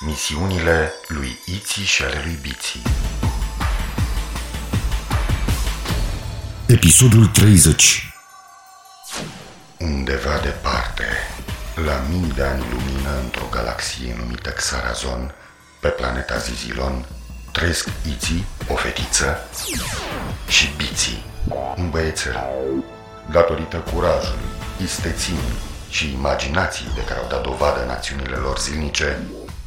Misiunile lui Iții și ale lui Biții Episodul 30 Undeva departe, la mii de ani lumină într-o galaxie numită Xarazon, pe planeta Zizilon, trăiesc Iții, o fetiță, și Biții, un băiețel. Datorită curajului, isteții și imaginației de care au dat dovadă în acțiunile lor zilnice,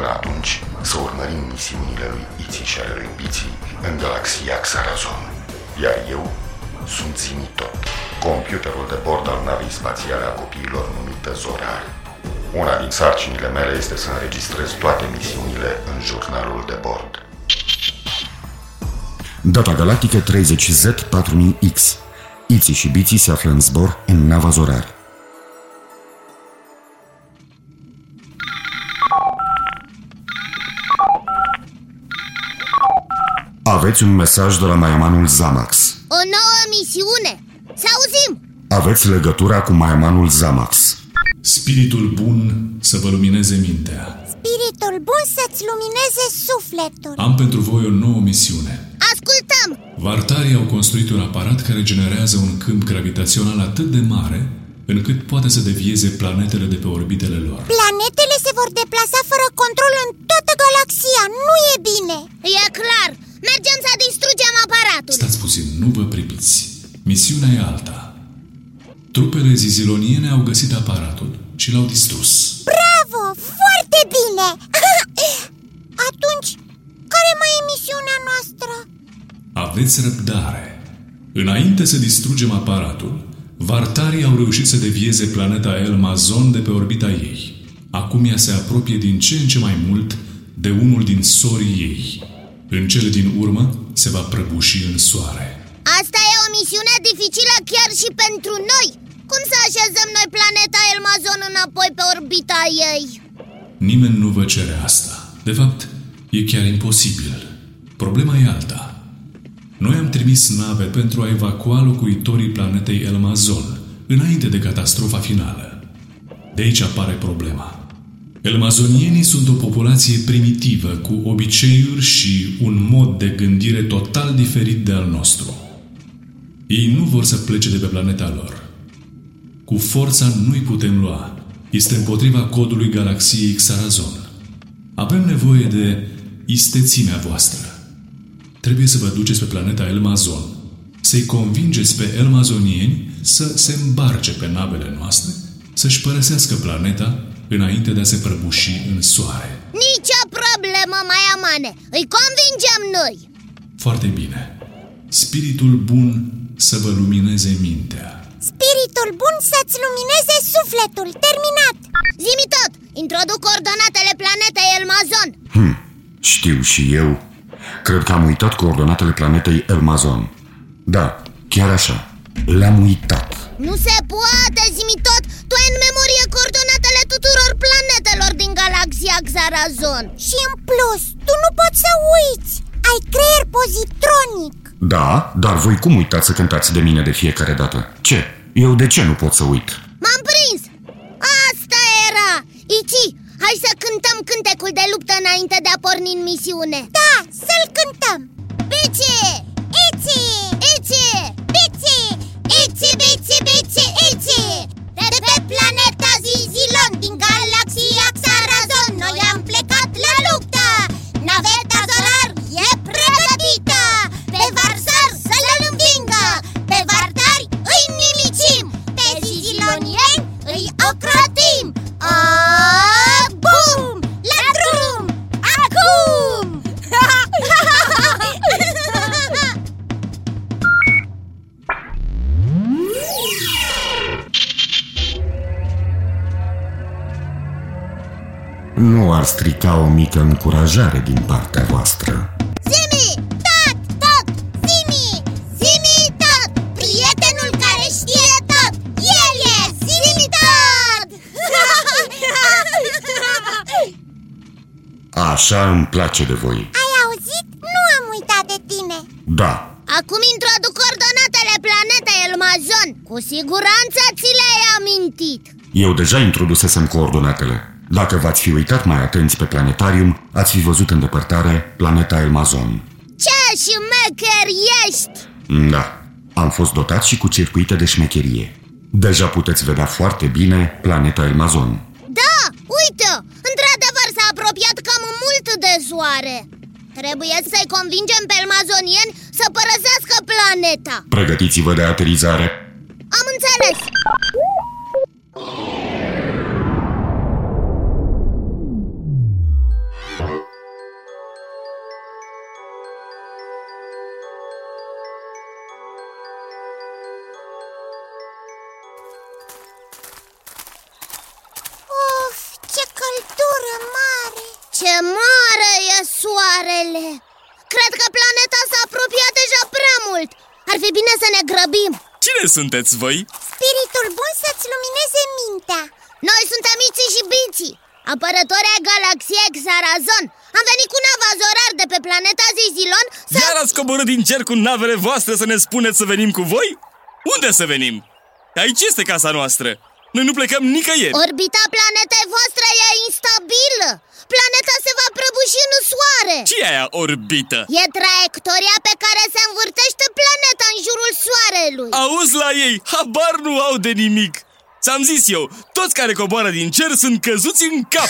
Până atunci, să urmărim misiunile lui Iții și ale lui Biții în galaxia Xarazon. Iar eu sunt Zimitot, computerul de bord al navei spațiale a copiilor numită Zorar. Una din sarcinile mele este să înregistrez toate misiunile în jurnalul de bord. Data galactică 30Z4000X Iții și Biții se află în zbor în nava Zorar. Aveți un mesaj de la Maiamanul Zamax. O nouă misiune! Să auzim! Aveți legătura cu Maiamanul Zamax. Spiritul bun să vă lumineze mintea. Spiritul bun să-ți lumineze sufletul. Am pentru voi o nouă misiune. Ascultăm! Vartarii au construit un aparat care generează un câmp gravitațional atât de mare încât poate să devieze planetele de pe orbitele lor. Planetele se vor deplasa fără control în toată galaxia. Nu e bine. E clar! Mergem să distrugem aparatul! Stați puțin, nu vă pripiți. Misiunea e alta. Trupele ziziloniene au găsit aparatul și l-au distrus. Bravo! Foarte bine! Atunci, care mai e misiunea noastră? Aveți răbdare. Înainte să distrugem aparatul, Vartarii au reușit să devieze planeta Elmazon de pe orbita ei. Acum ea se apropie din ce în ce mai mult de unul din sorii ei. În cele din urmă se va prăbuși în soare. Asta e o misiune dificilă chiar și pentru noi! Cum să așezăm noi planeta Elmazon înapoi pe orbita ei? Nimeni nu vă cere asta. De fapt, e chiar imposibil. Problema e alta. Noi am trimis nave pentru a evacua locuitorii planetei Elmazon, înainte de catastrofa finală. De aici apare problema. Elmazonienii sunt o populație primitivă, cu obiceiuri și un mod de gândire total diferit de al nostru. Ei nu vor să plece de pe planeta lor. Cu forța nu-i putem lua. Este împotriva codului galaxiei Xarazon. Avem nevoie de istețimea voastră. Trebuie să vă duceți pe planeta Elmazon, să-i convingeți pe elmazonieni să se îmbarce pe navele noastre, să-și părăsească planeta înainte de a se prăbuși în soare. Nicio problemă, mai amane! Îi convingem noi! Foarte bine. Spiritul bun să vă lumineze mintea. Spiritul bun să-ți lumineze sufletul. Terminat! Zimi tot! Introduc coordonatele planetei Elmazon! Hm, știu și eu. Cred că am uitat coordonatele planetei Elmazon. Da, chiar așa. Le-am uitat. Nu se poate, tuturor planetelor din galaxia Xarazon Și în plus, tu nu poți să uiți. Ai creier pozitronic. Da, dar voi cum uitați să cântați de mine de fiecare dată? Ce? Eu de ce nu pot să uit? M-am prins! Asta era! Ici, hai să cântăm cântecul de luptă înainte de a porni în misiune Da, să-l cântăm. Bici! Iți! Ici! Zizilon strica o mică încurajare din partea voastră. Zimi, tot, tot, Zimi, Zimi tot, prietenul care știe tot, el e Zimi tot! Așa îmi place de voi. Ai auzit? Nu am uitat de tine. Da, Acum introduc coordonatele planetei Elmazon Cu siguranță ți le-ai amintit Eu deja introdusesem coordonatele dacă v-ați fi uitat mai atenți pe planetarium Ați fi văzut în depărtare planeta Elmazon. Ce șmecher ești! Da, am fost dotat și cu circuite de șmecherie. Deja puteți vedea foarte bine planeta Elmazon. Da, uite, într-adevăr s-a apropiat cam mult de soare Trebuie să-i convingem pe elmazonieni să părăsească planeta. Pregătiți-vă de aterizare. Am înțeles ne grăbim Cine sunteți voi? Spiritul bun să-ți lumineze mintea Noi suntem Iții și Biții Apărători ai galaxiei Xarazon Am venit cu nava Zorar de pe planeta Zizilon să... Iar ați coborât din cer cu navele voastre să ne spuneți să venim cu voi? Unde să venim? Aici este casa noastră Noi nu plecăm nicăieri Orbita planetei voastre e instabilă Planeta se va prăbuși în soare ce e aia orbită? E traiectoria pe care se învârtește planeta în jurul soarelui Auzi la ei, habar nu au de nimic Ți-am zis eu, toți care coboară din cer sunt căzuți în cap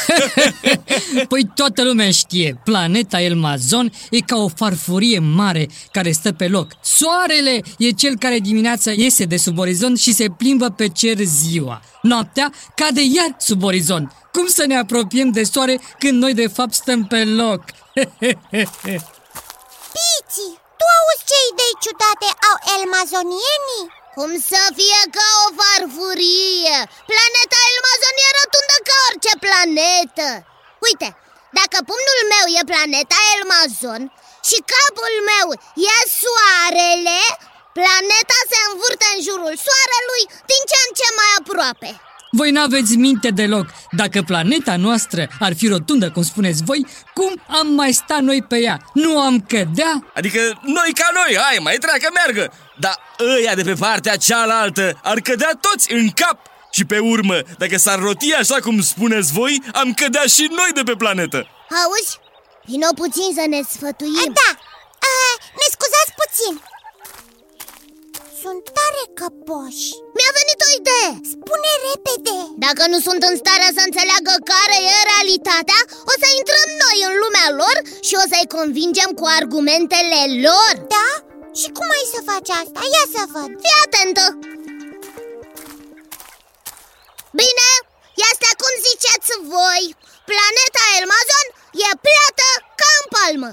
Păi toată lumea știe, planeta Elmazon e ca o farfurie mare care stă pe loc. Soarele e cel care dimineața iese de sub orizont și se plimbă pe cer ziua. Noaptea cade iar sub orizont. Cum să ne apropiem de soare când noi de fapt stăm pe loc? Piți, tu auzi ce idei ciudate au elmazonienii? Cum să fie ca o farfurie? Planeta Elmazon e rotundă ca orice planetă. Uite, dacă pumnul meu e planeta Elmazon Și capul meu e soarele Planeta se învârte în jurul soarelui din ce în ce mai aproape Voi n-aveți minte deloc. Dacă planeta noastră ar fi rotundă, cum spuneți voi, cum am mai sta noi pe ea? Nu am cădea? Adică noi ca noi, hai mai treacă meargă Dar ăia de pe partea cealaltă ar cădea toți în cap Și pe urmă, dacă s-ar roti așa cum spuneți voi, am cădea și noi de pe planetă Auzi? Vino puțin să ne sfătuim Da, a, ne scuzați puțin Sunt tare căpoși. Mi-a venit o idee. Spune repede. Dacă nu sunt în stare să înțeleagă care e realitatea O să intrăm noi în lumea lor și o să-i convingem cu argumentele lor. Da? Și cum ai să faci asta? Ia să văd. Fii atentă! Bine, este cum ziceți voi. Planeta Elmazon e plată ca în palmă.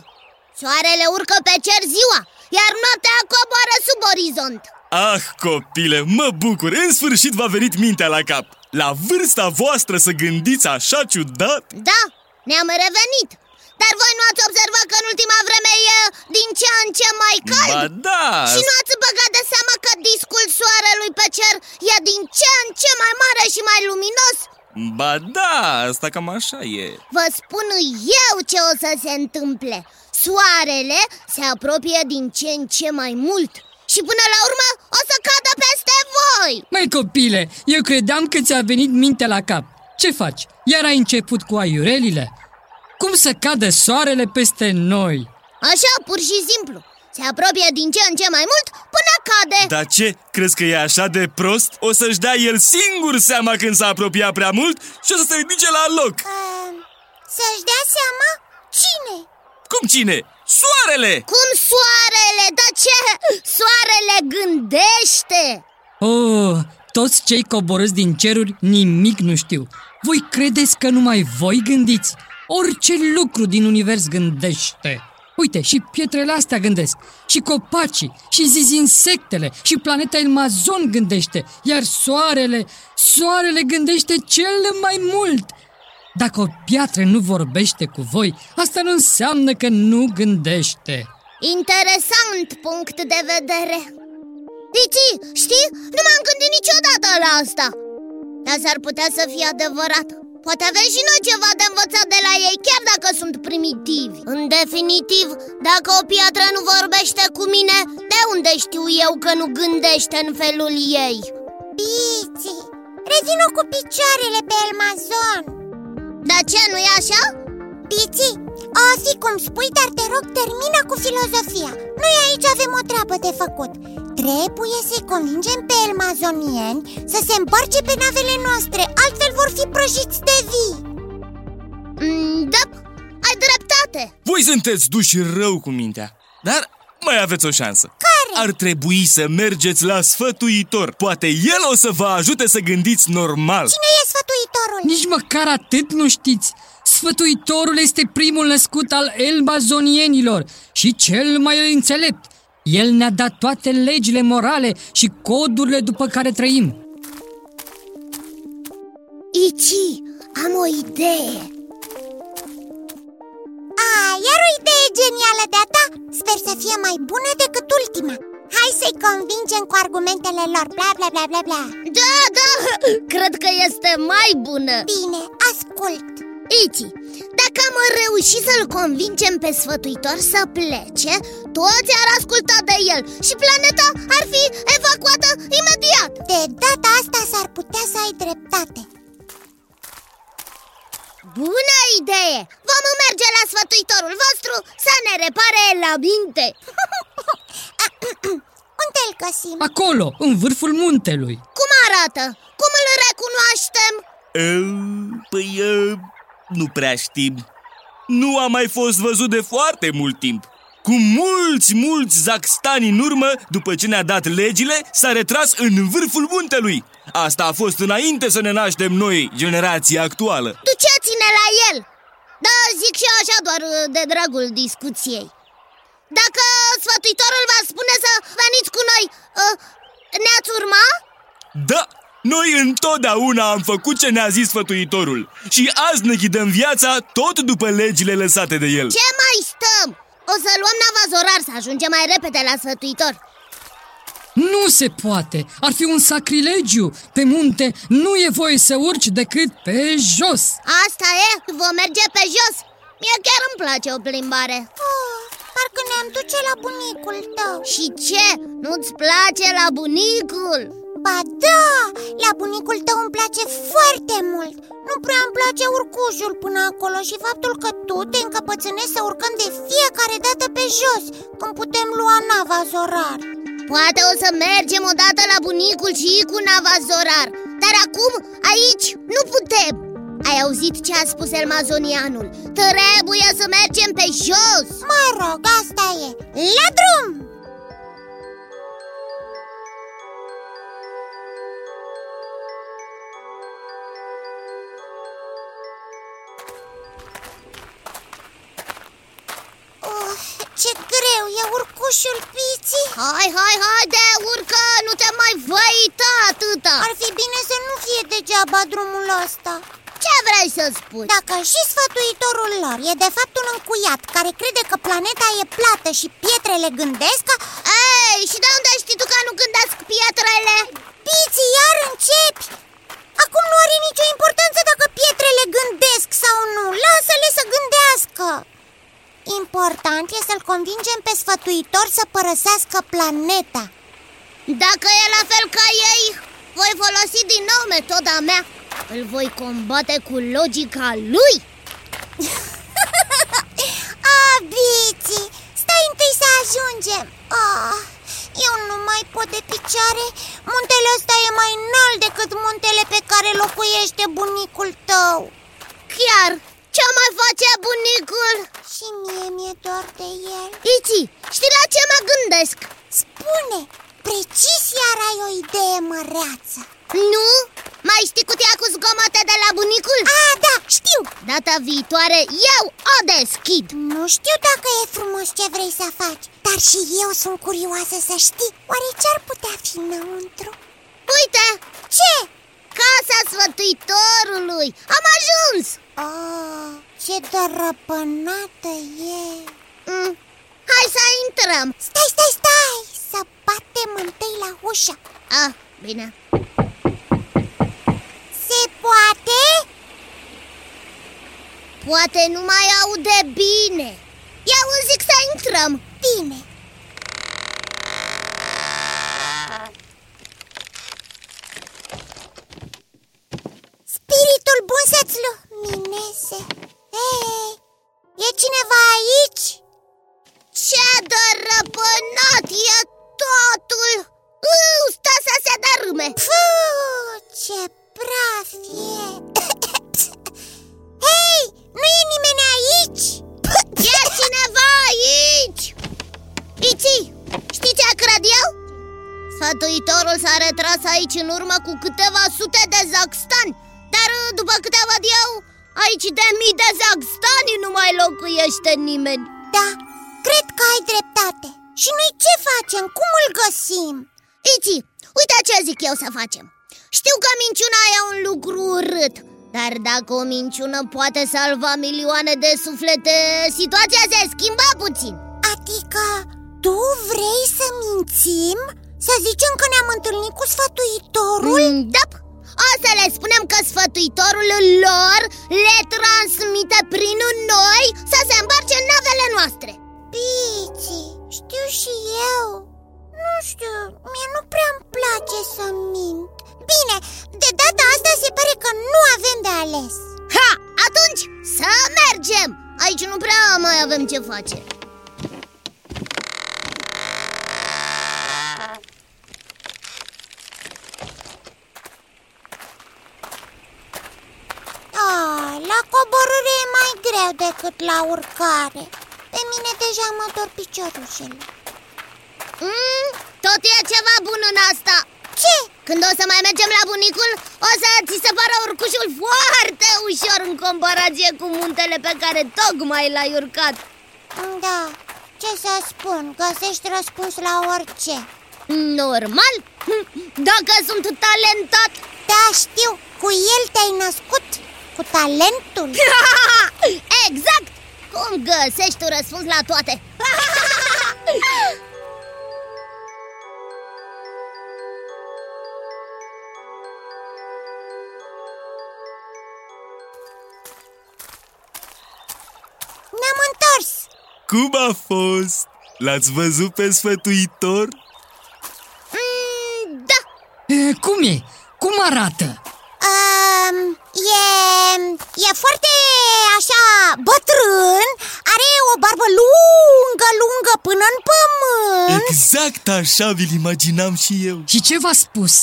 Soarele urcă pe cer ziua Iar noaptea coboară sub orizont Ah, copile, mă bucur, în sfârșit v-a venit mintea la cap. La vârsta voastră să gândiți așa ciudat? Da, ne-am revenit. Dar voi nu ați observat că în ultima vreme e din ce în ce mai cald? Ba da, Și nu ați băgat de seamă că discul soarelui pe cer e din ce în ce mai mare și mai luminos? ba da, asta cam așa e. Vă spun eu ce o să se întâmple. Soarele se apropie din ce în ce mai mult Și până la urmă o să cadă peste voi Mai copile, eu credeam că ți-a venit mintea la cap. Ce faci? Iar ai început cu aiurelile? Cum să cadă soarele peste noi? Așa, pur și simplu Se apropie din ce în ce mai mult până cade Dar ce, crezi că e așa de prost? O să-și dea el singur seama când s-a apropiat prea mult și o să se ridice la loc uh, Să-și dea seama? Cine? Cum cine? Soarele! Cum soarele? Dar ce? Soarele gândește Oh, toți cei coborâți din ceruri nimic nu știu. Voi credeți că numai voi gândiți? Orice lucru din univers gândește. Uite, și pietrele astea gândesc, și copacii, și zizi insectele, și planeta Elmazon gândește, iar soarele, soarele gândește cel mai mult. Dacă o piatră nu vorbește cu voi, asta nu înseamnă că nu gândește. Interesant punct de vedere Ici, știi? Nu m-am gândit niciodată la asta Dar s-ar putea să fie adevărat Poate avem și noi ceva de învățat de la ei Chiar dacă sunt primitiv definitiv, dacă o piatră nu vorbește cu mine, de unde știu eu că nu gândește în felul ei? Bici, revină cu picioarele pe Elmazon Dar ce, nu-i așa? Bici, o fi cum spui, dar te rog, termina cu filozofia. Noi aici avem o treabă de făcut. Trebuie să-i convingem pe elmazonieni să se împarce pe navele noastre Altfel vor fi prăjiți de vii. Mm, da, ai dreptate. Voi sunteți duși rău cu mintea Dar mai aveți o șansă. Care? Ar trebui să mergeți la sfătuitor. Poate el o să vă ajute să gândiți normal. Cine e sfătuitorul? Nici măcar atât nu știți. Sfătuitorul este primul născut al elbazonienilor și cel mai înțelept. El ne-a dat toate legile morale și codurile după care trăim. Ici, am o idee. A, iar o idee genială de-a ta. Sper să fie mai bună decât ultima. Hai să-i convingem cu argumentele lor. Bla bla bla bla bla Da, da, cred că este mai bună. Bine, ascult. Ici, dacă am reușit să-l convingem pe sfătuitor să plece Toți ar asculta de el și planeta ar fi evacuată imediat. De data asta s-ar putea să ai dreptate. Bună idee! Vom merge la sfătuitorul vostru să ne repare la minte Unde îl găsim? Acolo, în vârful muntelui Cum arată? Cum îl recunoaștem? Eu, Păi, eu, nu prea știm Nu a mai fost văzut de foarte mult timp cu mulți, mulți zaxtani în urmă, după ce ne-a dat legile, s-a retras în vârful muntelui. Asta a fost înainte să ne naștem noi, generația actuală. Duceți-ne la el! Da, zic și eu așa doar uh, de dragul discuției Dacă sfătuitorul va spune să veniți cu noi, uh, ne-ați urma? Da, noi întotdeauna am făcut ce ne-a zis sfătuitorul Și azi ne ghidăm viața tot după legile lăsate de el Ce mai stăm? O să luăm navazorar să ajungem mai repede la sfătuitor Nu se poate! Ar fi un sacrilegiu! Pe munte nu e voie să urci decât pe jos! Asta e, vom merge pe jos Mie chiar îmi place o plimbare oh, Parcă ne-am duce la bunicul tău. Și ce? Nu-ți place la bunicul? Ba da, la bunicul tău îmi place foarte mult. Nu prea îmi place urcușul până acolo Și faptul că tu te încăpățânești să urcăm de fiecare dată pe jos Când putem lua nava zorar. Poate o să mergem odată la bunicul și cu navazorar Dar acum, aici, nu putem Ai auzit ce a spus elmazonianul? Trebuie să mergem pe jos! Mă rog, asta e. La drum! Oh, ce greu e urcușul piții Hai, hai, hai de urcă, nu te mai văita atâta Ar fi bine să nu fie degeaba drumul ăsta. Ce vrei să spui? Dacă și sfătuitorul lor e de fapt un încuiat care crede că planeta e plată și pietrele gândesc Ei, și de unde știi tu că nu gândesc pietrele? Piții, iar începi! Acum nu are nicio importanță dacă pietrele gândesc sau nu Lasă-le să gândească Important e să-l convingem pe sfătuitor să părăsească planeta Dacă e la fel ca ei, voi folosi din nou metoda mea Îl voi combate cu logica lui. A, Biții, stai întâi să ajungem. Ah, Eu nu mai pot de picioare. Muntele ăsta e mai înalt decât muntele pe care locuiește bunicul tău. Chiar, ce mai face bunicul? Și mie mi-e dor de el. Iti, știi la ce mă gândesc? Spune, precis iar ai o idee măreață Nu? Mai știi cutia cu zgomote de la bunicul? A, da, știu Data viitoare eu o deschid Nu știu dacă e frumos ce vrei să faci Dar și eu sunt curioasă să știi Oare ce-ar putea fi înăuntru? Uite, Ce? casa sfătuitorului Am ajuns Oh, ce dărăpânată e mm. Hai să intrăm Stai, stai, stai Să batem întâi la ușă Ah, bine Se poate? Poate nu mai aude bine. Eu zic să intrăm. Bine. Spiritul bun să-ți lumineze. Hei, e cineva aici? Ce de răpânat e totul! Uu, Stă să se dărâme. Puh, ce praf e E cineva aici Iți, știi ce cred eu? Sfătuitorul s-a retras aici în urmă cu câteva sute de zaxtani Dar după câte văd eu, aici de mii de zaxtani nu mai locuiește nimeni Da, cred că ai dreptate Și noi ce facem? Cum îl găsim? Iți, uite ce zic eu să facem Știu că minciuna e un lucru urât Dar dacă o minciună poate salva milioane de suflete Situația se schimba puțin. Adică tu vrei să mințim? Să zicem că ne-am întâlnit cu sfătuitorul? Mm, Da, o să le spunem că sfătuitorul lor le transmite prin noi să se îmbarce în navele noastre. Pici, știu și eu. Nu știu, mie nu prea îmi place să mint. Bine, de data asta se pare că nu avem de ales. Ha! Atunci să mergem! Aici nu prea mai avem ce face. Ah, La coborâre e mai greu decât la urcare. Pe mine deja mă dor piciorușele mm, Tot e ceva bun în asta Ce? Când o să mai mergem la bunicul, o să ți se pară urcușul foarte ușor în comparație cu muntele pe care tocmai l-ai urcat Da, ce să spun, găsești răspuns la orice Normal? Dacă sunt talentat Da, știu, cu el te-ai născut, cu talentul Exact! Cum găsești tu răspuns la toate? Cum a fost? L-ați văzut pe sfătuitor? Mm, da, E, cum e? Cum arată? um, e, e foarte așa bătrân Are o barbă lungă, lungă până în pământ Exact așa vi-l imaginam și eu Și ce v-a spus?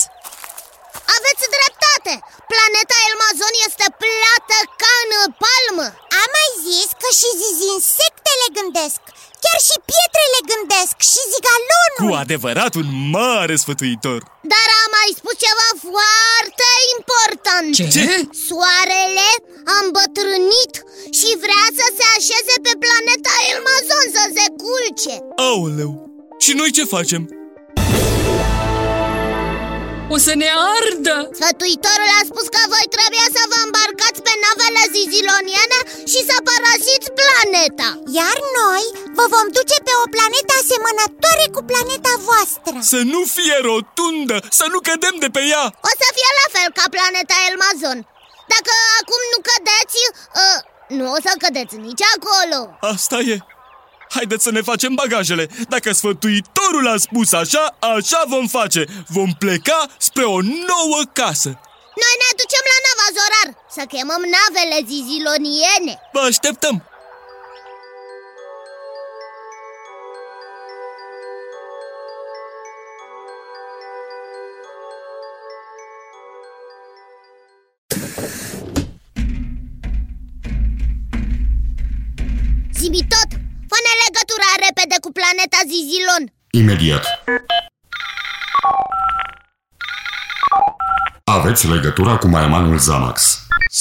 Aveți dreptate Planeta Elmazon este plată ca în palmă Am mai zis că și zizi insectele gândesc Chiar și pietrele gândesc și zigalonul Cu adevărat un mare sfătuitor Dar am mai spus ceva foarte important Ce? Ce? Soarele a îmbătrânit și vrea să se așeze pe planeta Elmazon să se culce Aoleu! Și noi ce facem? O să ne ardă! Sfătuitorul a spus că voi trebuie să vă îmbarcați pe navele ziziloniene și să părăsiți planeta. Iar noi vă vom duce pe o planetă asemănătoare cu planeta voastră. Să nu fie rotundă, să nu cădem de pe ea. O să fie la fel ca planeta Elmazon. Dacă acum nu cădeți, uh, nu o să cădeți nici acolo. Asta e Haideți să ne facem bagajele. Dacă sfătuitorul a spus așa, așa vom face. Vom pleca spre o nouă casă. Noi ne ducem la nava Zorar. Să chemăm navele ziziloniene. Vă așteptăm. Zimi planeta Zizilon Imediat. Aveți legătura cu maiamanul Zamax.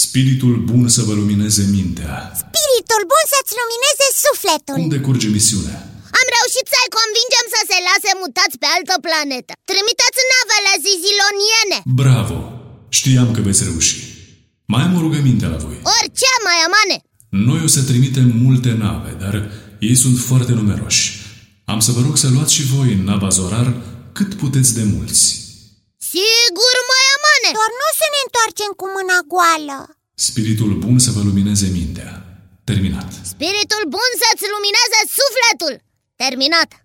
Spiritul bun să vă lumineze mintea. Spiritul bun să-ți lumineze sufletul Cum decurge misiunea? Am reușit să-i convingem să se lase mutați pe altă planetă Trimiteți navele ziziloniene Bravo! Știam că veți reuși. Mai am o rugăminte la voi. Orice, mai amane Noi o să trimitem multe nave, dar ei sunt foarte numeroși. Am să vă rog să luați și voi în nava Zorar cât puteți de mulți. Sigur, mai amane Doar nu să ne întoarcem cu mâna goală Spiritul bun să vă lumineze mintea. Terminat. Spiritul bun să-ți lumineze Terminat!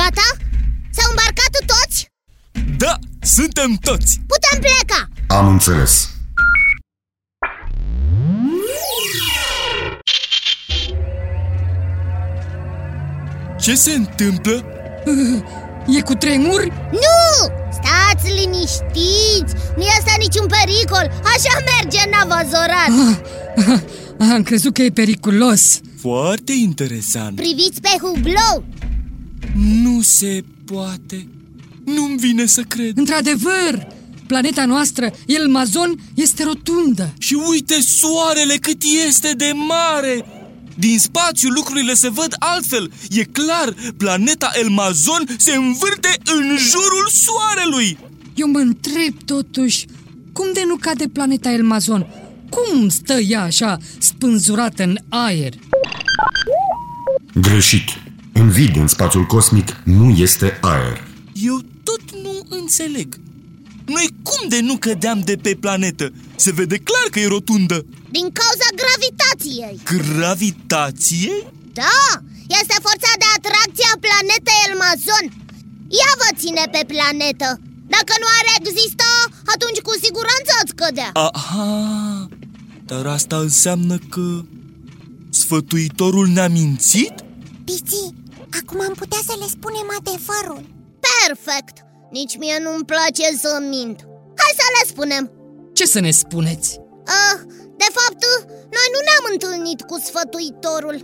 Gata? S-au îmbarcat toți? Da, suntem toți! Putem pleca! Am înțeles. Ce se întâmplă? E cu tremur? Nu! Stați liniștiți! Nu este niciun pericol! Așa merge navazorat! Am crezut că e periculos Foarte interesant Priviți pe hublou! Nu se poate Nu-mi vine să cred Într-adevăr, planeta noastră, Elmazon, este rotundă Și uite soarele cât este de mare din spațiu lucrurile se văd altfel E clar, planeta Elmazon se învârte în jurul soarelui Eu mă întreb totuși, cum de nu cade planeta Elmazon? Cum stă ea așa spânzurată în aer? Greșit. În vid, în spațiul cosmic, nu este aer. Eu tot nu înțeleg Noi cum de nu cădeam de pe planetă? Se vede clar că e rotundă Din cauza gravitației Gravitație? Da, este forța de atracție a planetei Elmazon Ea vă ține pe planetă Dacă nu ar exista, atunci cu siguranță ați cădea Aha, dar asta înseamnă că sfătuitorul ne-a mințit? Piții, acum am putea să le spunem adevărul. Perfect! Nici mie nu-mi place să mint. Hai să le spunem. Ce să ne spuneți? uh, De fapt, noi nu ne-am întâlnit cu sfătuitorul.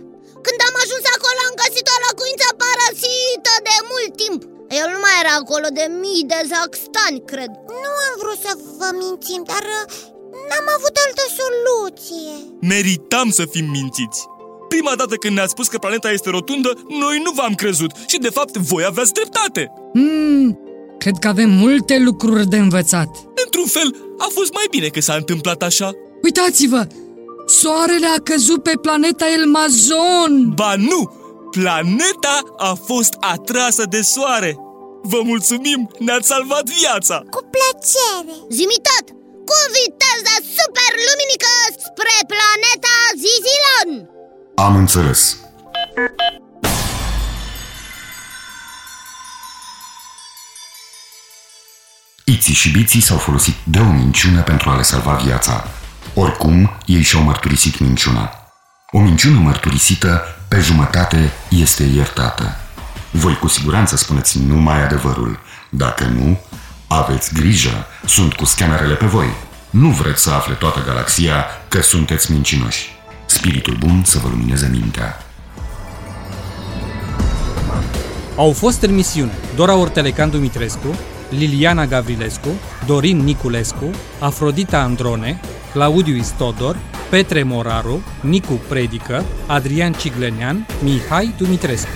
Când am ajuns acolo am găsit o locuință parasită de mult timp. El nu mai era acolo de mii de zaxtani, cred. Nu am vrut să vă mințim, dar uh, n-am avut altă soluție. Meritam să fim mințiți Prima dată când ne-ați spus că planeta este rotundă, noi nu v-am crezut și de fapt voi aveați dreptate Hmm, cred că avem multe lucruri de învățat Într-un fel, a fost mai bine că s-a întâmplat așa Uitați-vă! Soarele a căzut pe planeta Elmazon! Ba nu! Planeta a fost atrasă de soare Vă mulțumim, ne-ați salvat viața Cu plăcere Zimitat, cu viteză superluminică spre planeta Zizilon Am înțeles. Iții și biții s-au folosit de o minciună pentru a le salva viața. Oricum, ei și-au mărturisit minciuna. O minciună mărturisită, pe jumătate, este iertată. Voi cu siguranță spuneți numai adevărul. Dacă nu, aveți grijă, sunt cu scanerele pe voi. Nu vreți să afle toată galaxia că sunteți mincinoși. Spiritul bun să vă lumineze mintea. Au fost în misiune Dora Ortelecan Dumitrescu, Liliana Gavrilescu, Dorin Niculescu, Afrodita Androne, Claudiu Istodor, Petre Moraru, Nicu Predică, Adrian Ciglenean, Mihai Dumitrescu.